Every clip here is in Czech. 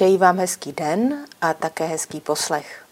Přeji vám hezký den a také hezký poslech.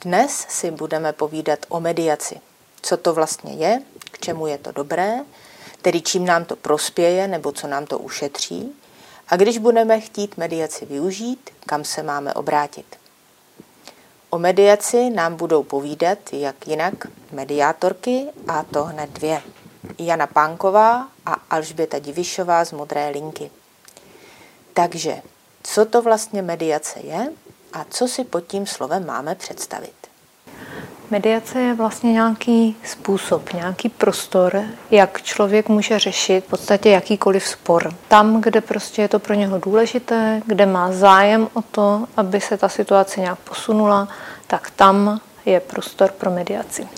Dnes si budeme povídat o mediaci. Co to vlastně je, k čemu je to dobré, tedy čím nám to prospěje nebo co nám to ušetří a když budeme chtít mediaci využít, kam se máme obrátit. O mediaci nám budou povídat, jak jinak, mediátorky a to hned dvě. Jana Pánková a Alžběta Divišová z Modré linky. Takže co to vlastně mediace je a co si pod tím slovem máme představit. Mediace je vlastně nějaký způsob, nějaký prostor, jak člověk může řešit v podstatě jakýkoliv spor. Tam, kde prostě je to pro něho důležité, kde má zájem o to, aby se ta situace nějak posunula, tak tam je prostor pro mediaci.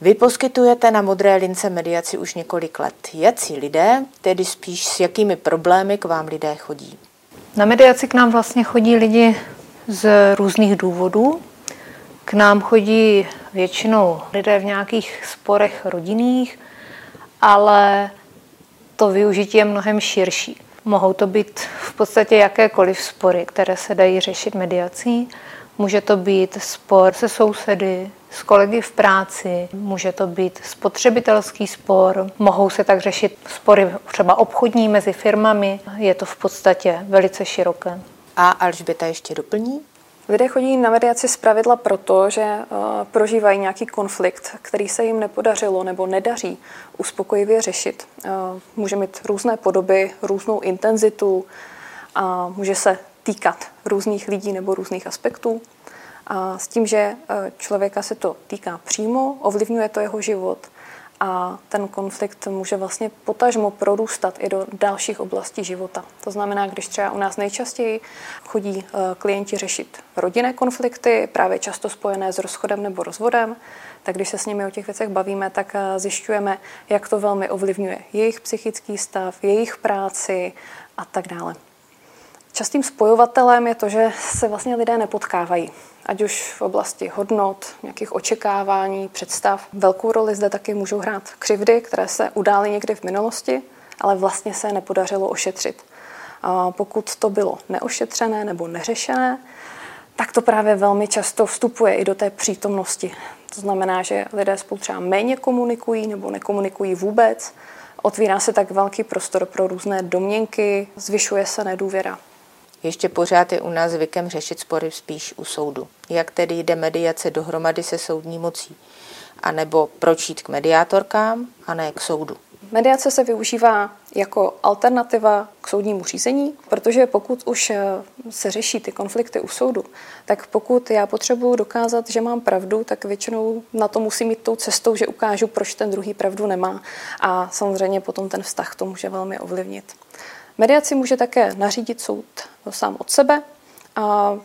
Vy poskytujete na Modré lince mediaci už několik let. Jací lidé, tedy spíš s jakými problémy k vám lidé chodí? Na mediaci k nám vlastně chodí lidi z různých důvodů. K nám chodí většinou lidé v nějakých sporech rodinných, ale to využití je mnohem širší. Mohou to být v podstatě jakékoliv spory, které se dají řešit mediací. Může to být spor se sousedy, s kolegy v práci, může to být spotřebitelský spor, mohou se tak řešit spory třeba obchodní mezi firmami, je to v podstatě velice široké. A Alžběta ještě doplní? Lidé chodí na mediaci z pravidla proto, že uh, prožívají nějaký konflikt, který se jim nepodařilo nebo nedaří uspokojivě řešit. Uh, může mít různé podoby, různou intenzitu a může se týkat různých lidí nebo různých aspektů. A s tím, že e, člověka se to týká přímo, ovlivňuje to jeho život a ten konflikt může vlastně potažmo prorůstat i do dalších oblastí života. To znamená, když třeba u nás nejčastěji chodí e, klienti řešit rodinné konflikty, právě často spojené s rozchodem nebo rozvodem, tak když se s nimi o těch věcech bavíme, tak e, zjišťujeme, jak to velmi ovlivňuje jejich psychický stav, jejich práci a tak dále. Častým spojovatelem je to, že se vlastně lidé nepotkávají ať už v oblasti hodnot, nějakých očekávání, představ. Velkou roli zde taky můžou hrát křivdy, které se udály někdy v minulosti, ale vlastně se nepodařilo ošetřit. A pokud to bylo neošetřené nebo neřešené, tak to právě velmi často vstupuje i do té přítomnosti. To znamená, že lidé spolu třeba méně komunikují nebo nekomunikují vůbec. Otvírá se tak velký prostor pro různé domněnky, zvyšuje se nedůvěra. Ještě pořád je u nás zvykem řešit spory spíš u soudu. Jak tedy jde mediace dohromady se soudní mocí? A nebo proč jít k mediátorkám a ne k soudu? Mediace se využívá jako alternativa k soudnímu řízení, protože pokud už eh, se řeší ty konflikty u soudu, tak pokud já potřebuji dokázat, že mám pravdu, tak většinou na to musím mít tou cestou, že ukážu, proč ten druhý pravdu nemá. A samozřejmě potom ten vztah to může velmi ovlivnit. Mediaci může také nařídit soud sám od sebe. A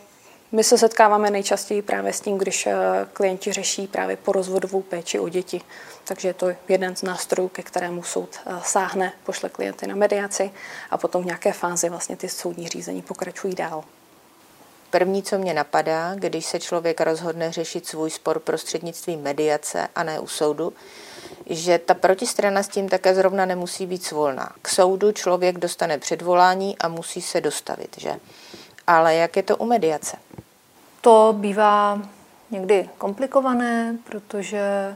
my se setkáváme nejčastěji právě s tím, když eh, klienti řeší právě porozvodovou péči o děti. Takže je to jeden z nástrojů, ke kterému soud eh, sáhne, pošle klienty na mediaci a potom v nějaké fázi vlastně ty soudní řízení pokračují dál. První, co mě napadá, když se člověk rozhodne řešit svůj spor prostřednictvím mediace a ne u soudu, že ta protistrana s tím také zrovna nemusí být svolná. K soudu člověk dostane předvolání a musí se dostavit, že? Ale jak je to u mediace? To bývá někdy komplikované, protože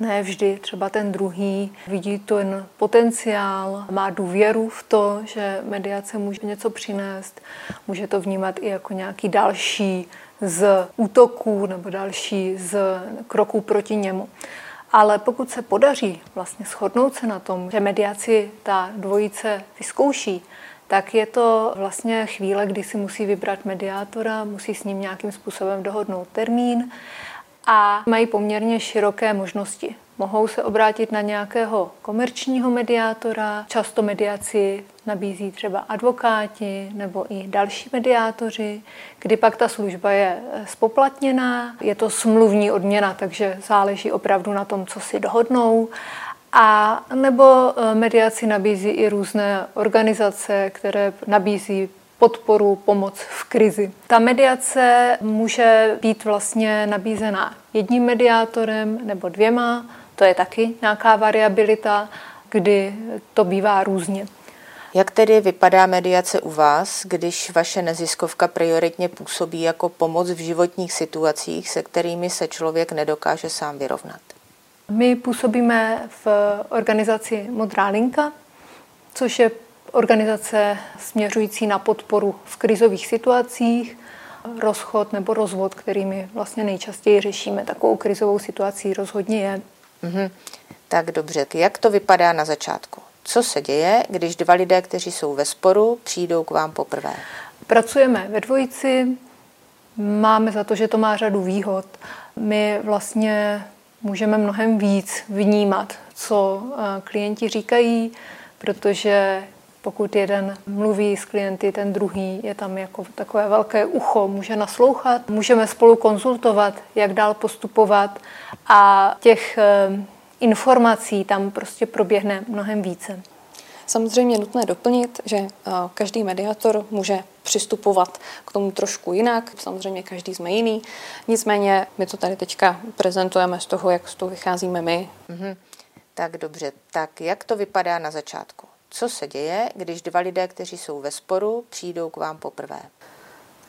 ne vždy třeba ten druhý vidí ten potenciál, má důvěru v to, že mediace může něco přinést, může to vnímat i jako nějaký další z útoků nebo další z kroků proti němu. Ale pokud se podaří vlastně shodnout se na tom, že mediaci ta dvojice vyzkouší, tak je to vlastně chvíle, kdy si musí vybrat mediátora, musí s ním nějakým způsobem dohodnout termín a mají poměrně široké možnosti. Mohou se obrátit na nějakého komerčního mediátora, často mediaci nabízí třeba advokáti nebo i další mediátoři, kdy pak ta služba je spoplatněná, je to smluvní odměna, takže záleží opravdu na tom, co si dohodnou. A nebo eh, mediaci nabízí i různé organizace, které nabízí podporu, pomoc v krizi. Ta mediace může být vlastně nabízená jedním mediátorem nebo dvěma, to je taky nějaká variabilita, kdy to bývá různě. Jak tedy vypadá mediace u vás, když vaše neziskovka prioritně působí jako pomoc v životních situacích, se kterými se člověk nedokáže sám vyrovnat? My působíme v organizaci Modrá linka, což je organizace směřující na podporu v krizových situacích, rozchod nebo rozvod, kterými vlastně nejčastěji řešíme. Takovou krizovou situací rozhodně je. Mm-hmm. Tak dobře, jak to vypadá na začátku? Co se děje, když dva lidé, kteří jsou ve sporu, přijdou k vám poprvé? Pracujeme ve dvojici, máme za to, že to má řadu výhod. My vlastně můžeme mnohem víc vnímat, co eh, klienti říkají, protože pokud jeden mluví s klienty, ten druhý je tam jako takové velké ucho, může naslouchat, můžeme spolu konzultovat, jak dál postupovat a těch eh, informací tam prostě proběhne mnohem více. Samozřejmě nutné doplnit, že eh, každý mediátor může přistupovat k tomu trošku jinak. Samozřejmě každý jsme jiný. Nicméně my to tady teďka prezentujeme z toho, jak z toho vycházíme my. Mm-hmm. Tak dobře, tak jak to vypadá na začátku? Co se děje, když dva lidé, kteří jsou ve sporu, přijdou k vám poprvé?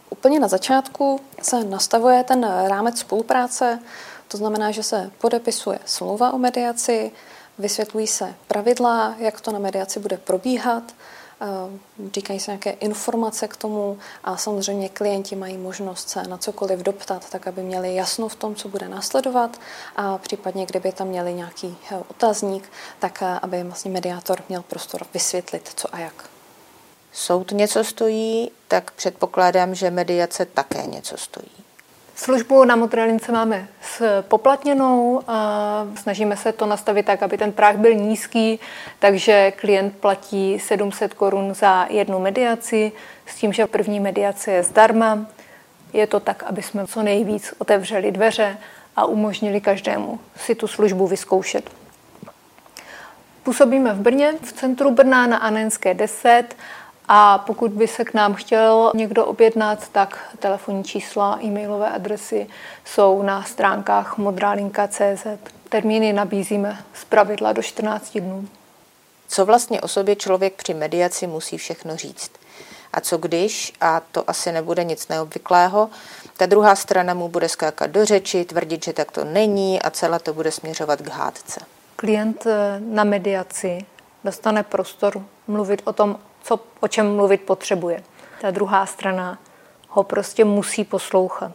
Úplně na začátku se nastavuje ten rámec spolupráce, to znamená, že se podepisuje smlouva o mediaci, vysvětlují se pravidla, jak to na mediaci bude probíhat, říkají se nějaké informace k tomu a samozřejmě klienti mají možnost se na cokoliv doptat, tak aby měli jasno v tom, co bude následovat a případně, kdyby tam měli nějaký eh, otazník, tak eh, aby vlastně mediátor měl prostor vysvětlit, co a jak. Soud něco stojí, tak předpokládám, že mediace také něco stojí. Službu na Motralince máme poplatněnou, snažíme se to nastavit tak, aby ten práh byl nízký, takže klient platí 700 korun za jednu mediaci, s tím, že první mediace je zdarma. Je to tak, aby jsme co nejvíc otevřeli dveře a umožnili každému si tu službu vyzkoušet. Působíme v Brně, v centru Brna na Anenské 10 a pokud by se k nám chtěl někdo objednat, tak telefonní čísla, e-mailové adresy jsou na stránkách modralinka.cz. Termíny nabízíme z pravidla do 14 dnů. Co vlastně o sobě člověk při mediaci musí všechno říct? A co když, a to asi nebude nic neobvyklého, ta druhá strana mu bude skákat do řeči, tvrdit, že tak to není a celé to bude směřovat k hádce. Klient eh, na mediaci dostane prostor mluvit o tom, co, o čem mluvit potřebuje. Ta druhá strana ho prostě musí poslouchat.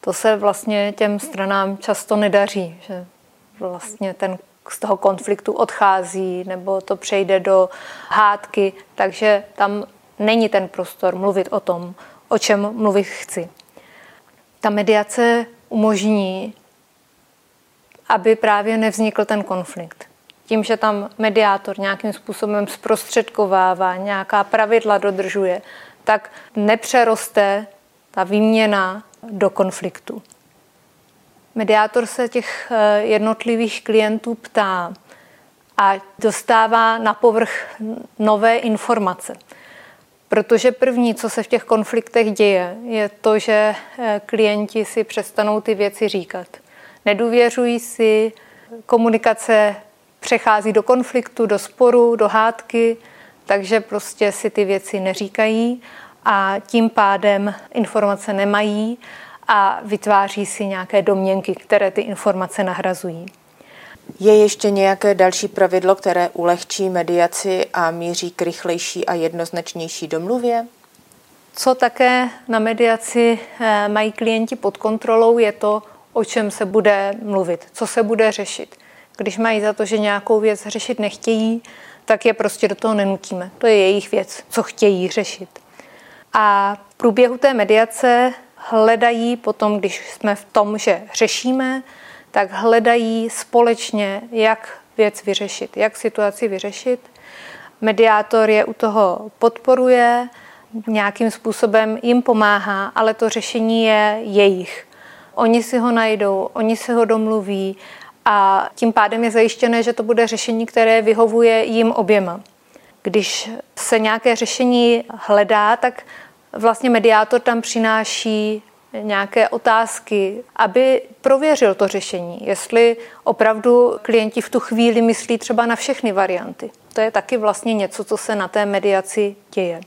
To se vlastně těm stranám často nedaří, že vlastně ten z toho konfliktu odchází nebo to přejde do hádky, takže tam není ten prostor mluvit o tom, o čem mluvit chci. Ta mediace umožní, aby právě nevznikl ten konflikt tím, že tam mediátor nějakým způsobem zprostředkovává, nějaká pravidla dodržuje, tak nepřeroste ta výměna do konfliktu. Mediátor se těch eh, jednotlivých klientů ptá a dostává na povrch nové informace. Protože první, co se v těch konfliktech děje, je to, že eh, klienti si přestanou ty věci říkat. Nedůvěřují si, komunikace přechází do konfliktu, do sporu, do hádky, takže prostě si ty věci neříkají a tím pádem informace nemají a vytváří si nějaké domněnky, které ty informace nahrazují. Je ještě nějaké další pravidlo, které ulehčí mediaci a míří k rychlejší a jednoznačnější domluvě? Co také na mediaci eh, mají klienti pod kontrolou, je to, o čem se bude mluvit, co se bude řešit. Když mají za to, že nějakou věc řešit nechtějí, tak je prostě do toho nenutíme. To je jejich věc, co chtějí řešit. A v průběhu té mediace hledají potom, když jsme v tom, že řešíme, tak hledají společně, jak věc vyřešit, jak situaci vyřešit. Mediátor je u toho podporuje, nějakým způsobem jim pomáhá, ale to řešení je jejich. Oni si ho najdou, oni si ho domluví a tím pádem je zajištěné, že to bude řešení, které vyhovuje jim oběma. Když se nějaké řešení hledá, tak vlastně mediátor tam přináší nějaké otázky, aby prověřil to řešení, jestli opravdu klienti v tu chvíli myslí třeba na všechny varianty. To je taky vlastně něco, co se na té mediaci děje.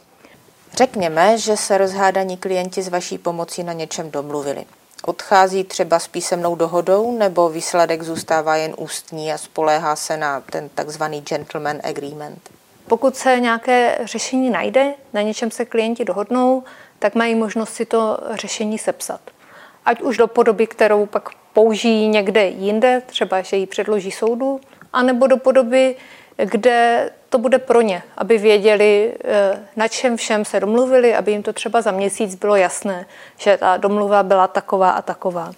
Řekněme, že se rozhádaní klienti s vaší pomocí na něčem domluvili. Odchází třeba s písemnou dohodou nebo výsledek zůstává jen ústní a spoléhá se na ten takzvaný gentleman agreement? Pokud se nějaké řešení najde, na něčem se klienti dohodnou, tak mají možnost si to řešení sepsat. Ať už do podoby, kterou pak použijí někde jinde, třeba že ji předloží soudu, anebo do podoby, kde to bude pro ně, aby věděli, eh, na čem všem se domluvili, aby jim to třeba za měsíc bylo jasné, že ta domluva byla taková a taková.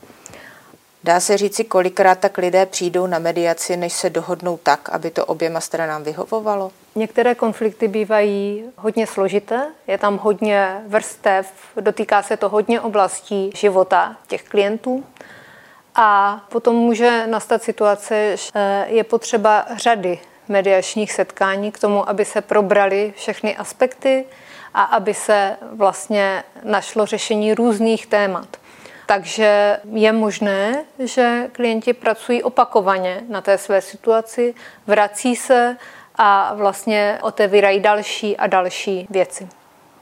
Dá se říci, kolikrát tak lidé přijdou na mediaci, než se dohodnou tak, aby to oběma stranám vyhovovalo? Některé konflikty bývají hodně složité, je tam hodně vrstev, dotýká se to hodně oblastí života těch klientů. A potom může nastat situace, že je potřeba řady mediačních setkání k tomu, aby se probrali všechny aspekty a aby se vlastně našlo řešení různých témat. Takže je možné, že klienti pracují opakovaně na té své situaci, vrací se a vlastně otevírají další a další věci.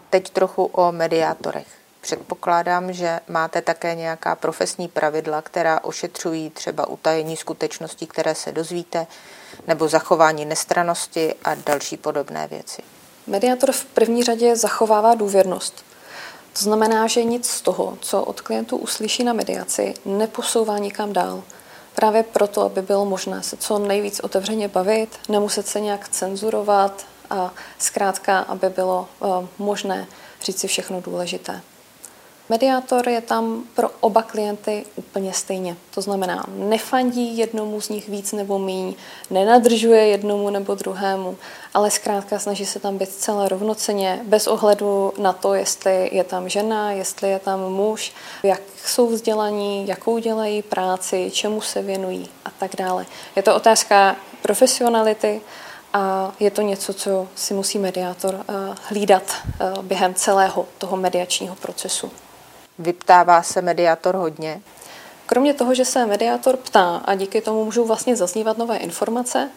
Teď trochu o mediátorech. Předpokládám, že máte také nějaká profesní pravidla, která ošetřují třeba utajení skutečností, které se dozvíte, nebo zachování nestranosti a další podobné věci. Mediátor v první řadě zachovává důvěrnost. To znamená, že nic z toho, co od klientů uslyší na mediaci, neposouvá nikam dál. Právě proto, aby bylo možné se co nejvíc otevřeně bavit, nemuset se nějak cenzurovat a zkrátka, aby bylo uh, možné říct si všechno důležité. Mediátor je tam pro oba klienty úplně stejně. To znamená, nefandí jednomu z nich víc nebo míň, nenadržuje jednomu nebo druhému, ale zkrátka snaží se tam být celé rovnoceně, bez ohledu na to, jestli je tam žena, jestli je tam muž, jak jsou vzdělaní, jakou dělají práci, čemu se věnují a tak dále. Je to otázka profesionality, a je to něco, co si musí mediátor eh, hlídat eh, během celého toho mediačního procesu. Vyptává se mediátor hodně? Kromě toho, že se mediátor ptá a díky tomu můžou vlastně zaznívat nové informace,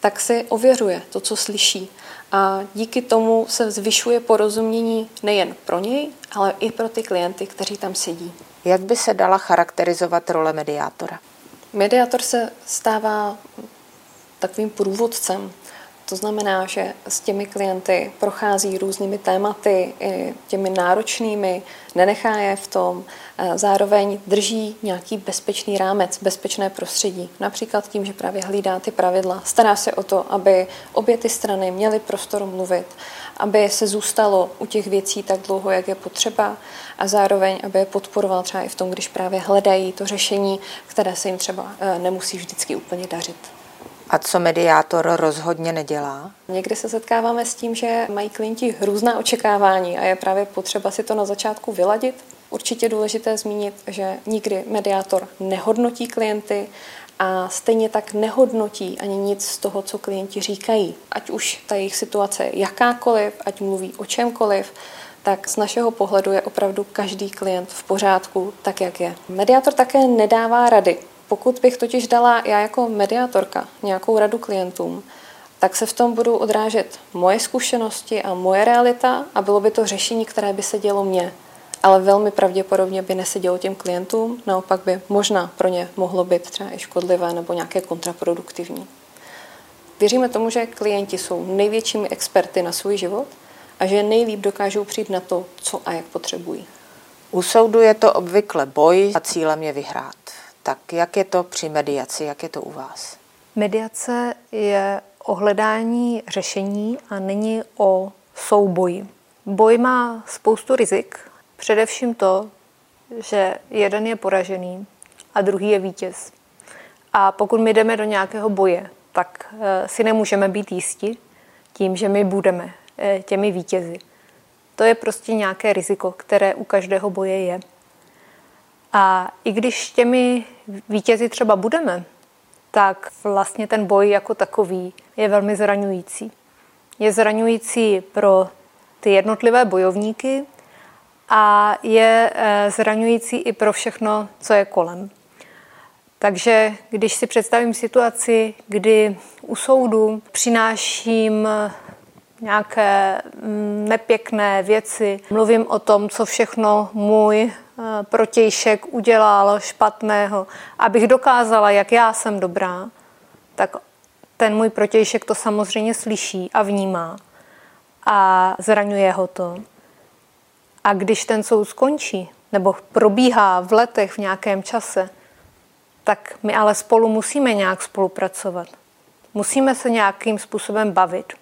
tak si ověřuje to, co slyší. A díky tomu se zvyšuje porozumění nejen pro něj, ale i pro ty klienty, kteří tam sedí. Jak by se dala charakterizovat role mediátora? Mediátor se stává takovým průvodcem to znamená, že s těmi klienty prochází různými tématy, i těmi náročnými, nenechá je v tom, zároveň drží nějaký bezpečný rámec, bezpečné prostředí. Například tím, že právě hlídá ty pravidla, stará se o to, aby obě ty strany měly prostor mluvit, aby se zůstalo u těch věcí tak dlouho, jak je potřeba a zároveň, aby je podporoval třeba i v tom, když právě hledají to řešení, které se jim třeba eh, nemusí vždycky úplně dařit. A co mediátor rozhodně nedělá? Někdy se setkáváme s tím, že mají klienti různá očekávání a je právě potřeba si to na začátku vyladit. Určitě důležité zmínit, že nikdy mediátor nehodnotí klienty a stejně tak nehodnotí ani nic z toho, co klienti říkají. Ať už ta jejich situace je jakákoliv, ať mluví o čemkoliv, tak z našeho pohledu je opravdu každý klient v pořádku, tak jak je. Mediátor také nedává rady. Pokud bych totiž dala já jako mediátorka nějakou radu klientům, tak se v tom budou odrážet moje zkušenosti a moje realita a bylo by to řešení, které by se dělo mně. Ale velmi pravděpodobně by nesedělo těm klientům, naopak by možná pro ně mohlo být třeba i škodlivé nebo nějaké kontraproduktivní. Věříme tomu, že klienti jsou největšími experty na svůj život a že nejlíp dokážou přijít na to, co a jak potřebují. U soudu je to obvykle boj a cílem je vyhrát. Tak jak je to při mediaci, jak je to u vás? Mediace je o hledání řešení a není o souboji. Boj má spoustu rizik, především to, že jeden je poražený a druhý je vítěz. A pokud my jdeme do nějakého boje, tak eh, si nemůžeme být jisti tím, že my budeme eh, těmi vítězi. To je prostě nějaké riziko, které u každého boje je. A i když těmi vítězi třeba budeme, tak vlastně ten boj jako takový je velmi zraňující. Je zraňující pro ty jednotlivé bojovníky a je eh, zraňující i pro všechno, co je kolem. Takže když si představím situaci, kdy u soudu přináším nějaké mm, nepěkné věci, mluvím o tom, co všechno můj eh, protějšek udělal špatného, abych dokázala, jak já jsem dobrá, tak ten můj protějšek to samozřejmě slyší a vnímá a zraňuje ho to. A když ten soud skončí, nebo probíhá v letech v nějakém čase, tak my ale spolu musíme nějak spolupracovat. Musíme se nějakým způsobem bavit.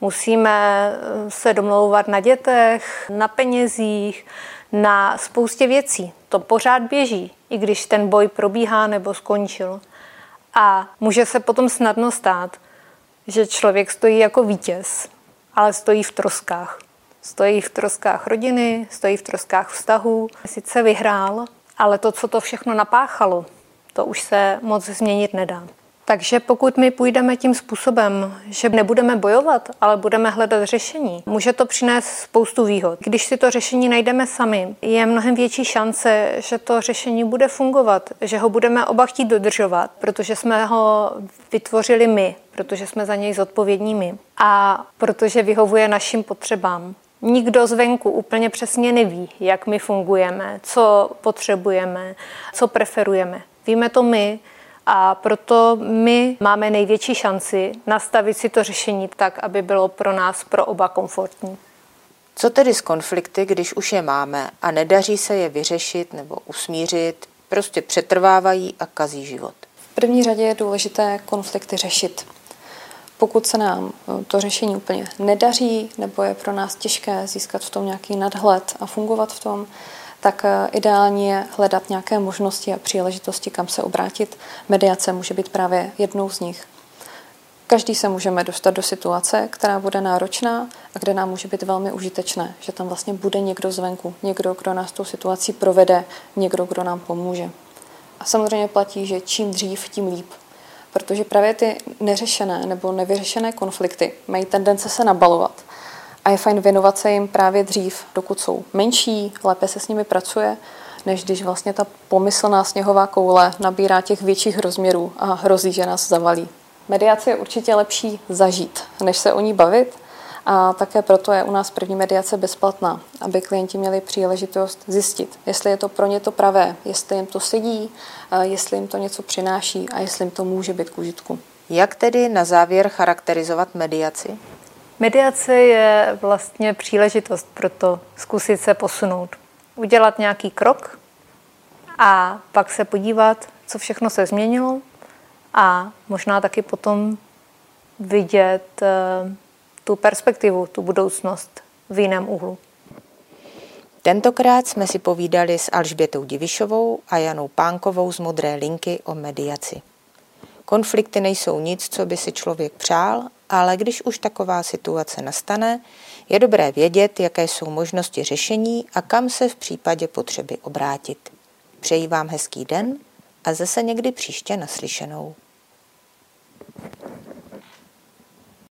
Musíme eh, se domlouvat na dětech, na penězích, na spoustě věcí. To pořád běží, i když ten boj probíhá nebo skončil. A může se potom snadno stát, že člověk stojí jako vítěz, ale stojí v troskách. Stojí v troskách rodiny, stojí v troskách vztahů. Sice vyhrál, ale to, co to všechno napáchalo, to už se moc změnit nedá. Takže pokud my půjdeme tím způsobem, že nebudeme bojovat, ale budeme hledat řešení, může to přinést spoustu výhod. Když si to řešení najdeme sami, je mnohem větší šance, že to řešení bude fungovat, že ho budeme oba chtít dodržovat, protože jsme ho vytvořili my, protože jsme za něj zodpovědní my a protože vyhovuje našim potřebám. Nikdo zvenku úplně přesně neví, jak my fungujeme, co potřebujeme, co preferujeme. Víme to my, a proto my máme největší šanci nastavit si to řešení tak, aby bylo pro nás, pro oba komfortní. Co tedy s konflikty, když už je máme a nedaří se je vyřešit nebo usmířit, prostě přetrvávají a kazí život? V první řadě je důležité konflikty řešit. Pokud se nám eh, to řešení úplně nedaří, nebo je pro nás těžké získat v tom nějaký nadhled a fungovat v tom, tak eh, ideální je hledat nějaké možnosti a příležitosti, kam se obrátit. Mediace může být právě jednou z nich. Každý se můžeme dostat do situace, která bude náročná a kde nám může být velmi užitečné, že tam vlastně bude někdo zvenku, někdo, kdo nás tou situací provede, někdo, kdo nám pomůže. A samozřejmě platí, že čím dřív, tím líp. Protože právě ty neřešené nebo nevyřešené konflikty mají tendence se nabalovat a je fajn věnovat se jim právě dřív, dokud jsou menší, lépe se s nimi pracuje, než když vlastně ta pomyslná sněhová koule nabírá těch větších rozměrů a hrozí, že nás zavalí. Mediace je určitě lepší zažít, než se o ní bavit. A také proto je u nás první mediace bezplatná, aby klienti měli příležitost zjistit, jestli je to pro ně to pravé, jestli jim to sedí, jestli jim to něco přináší a jestli jim to může být k užitku. Jak tedy na závěr charakterizovat mediaci? Mediace je vlastně příležitost pro to zkusit se posunout. Udělat nějaký krok a pak se podívat, co všechno se změnilo a možná taky potom vidět eh, tu perspektivu, tu budoucnost v jiném úhlu. Tentokrát jsme si povídali s Alžbětou Divišovou a Janou Pánkovou z Modré linky o mediaci. Konflikty nejsou nic, co by si člověk přál, ale když už taková situace nastane, je dobré vědět, jaké jsou možnosti řešení a kam se v případě potřeby obrátit. Přeji vám hezký den a zase někdy příště naslyšenou.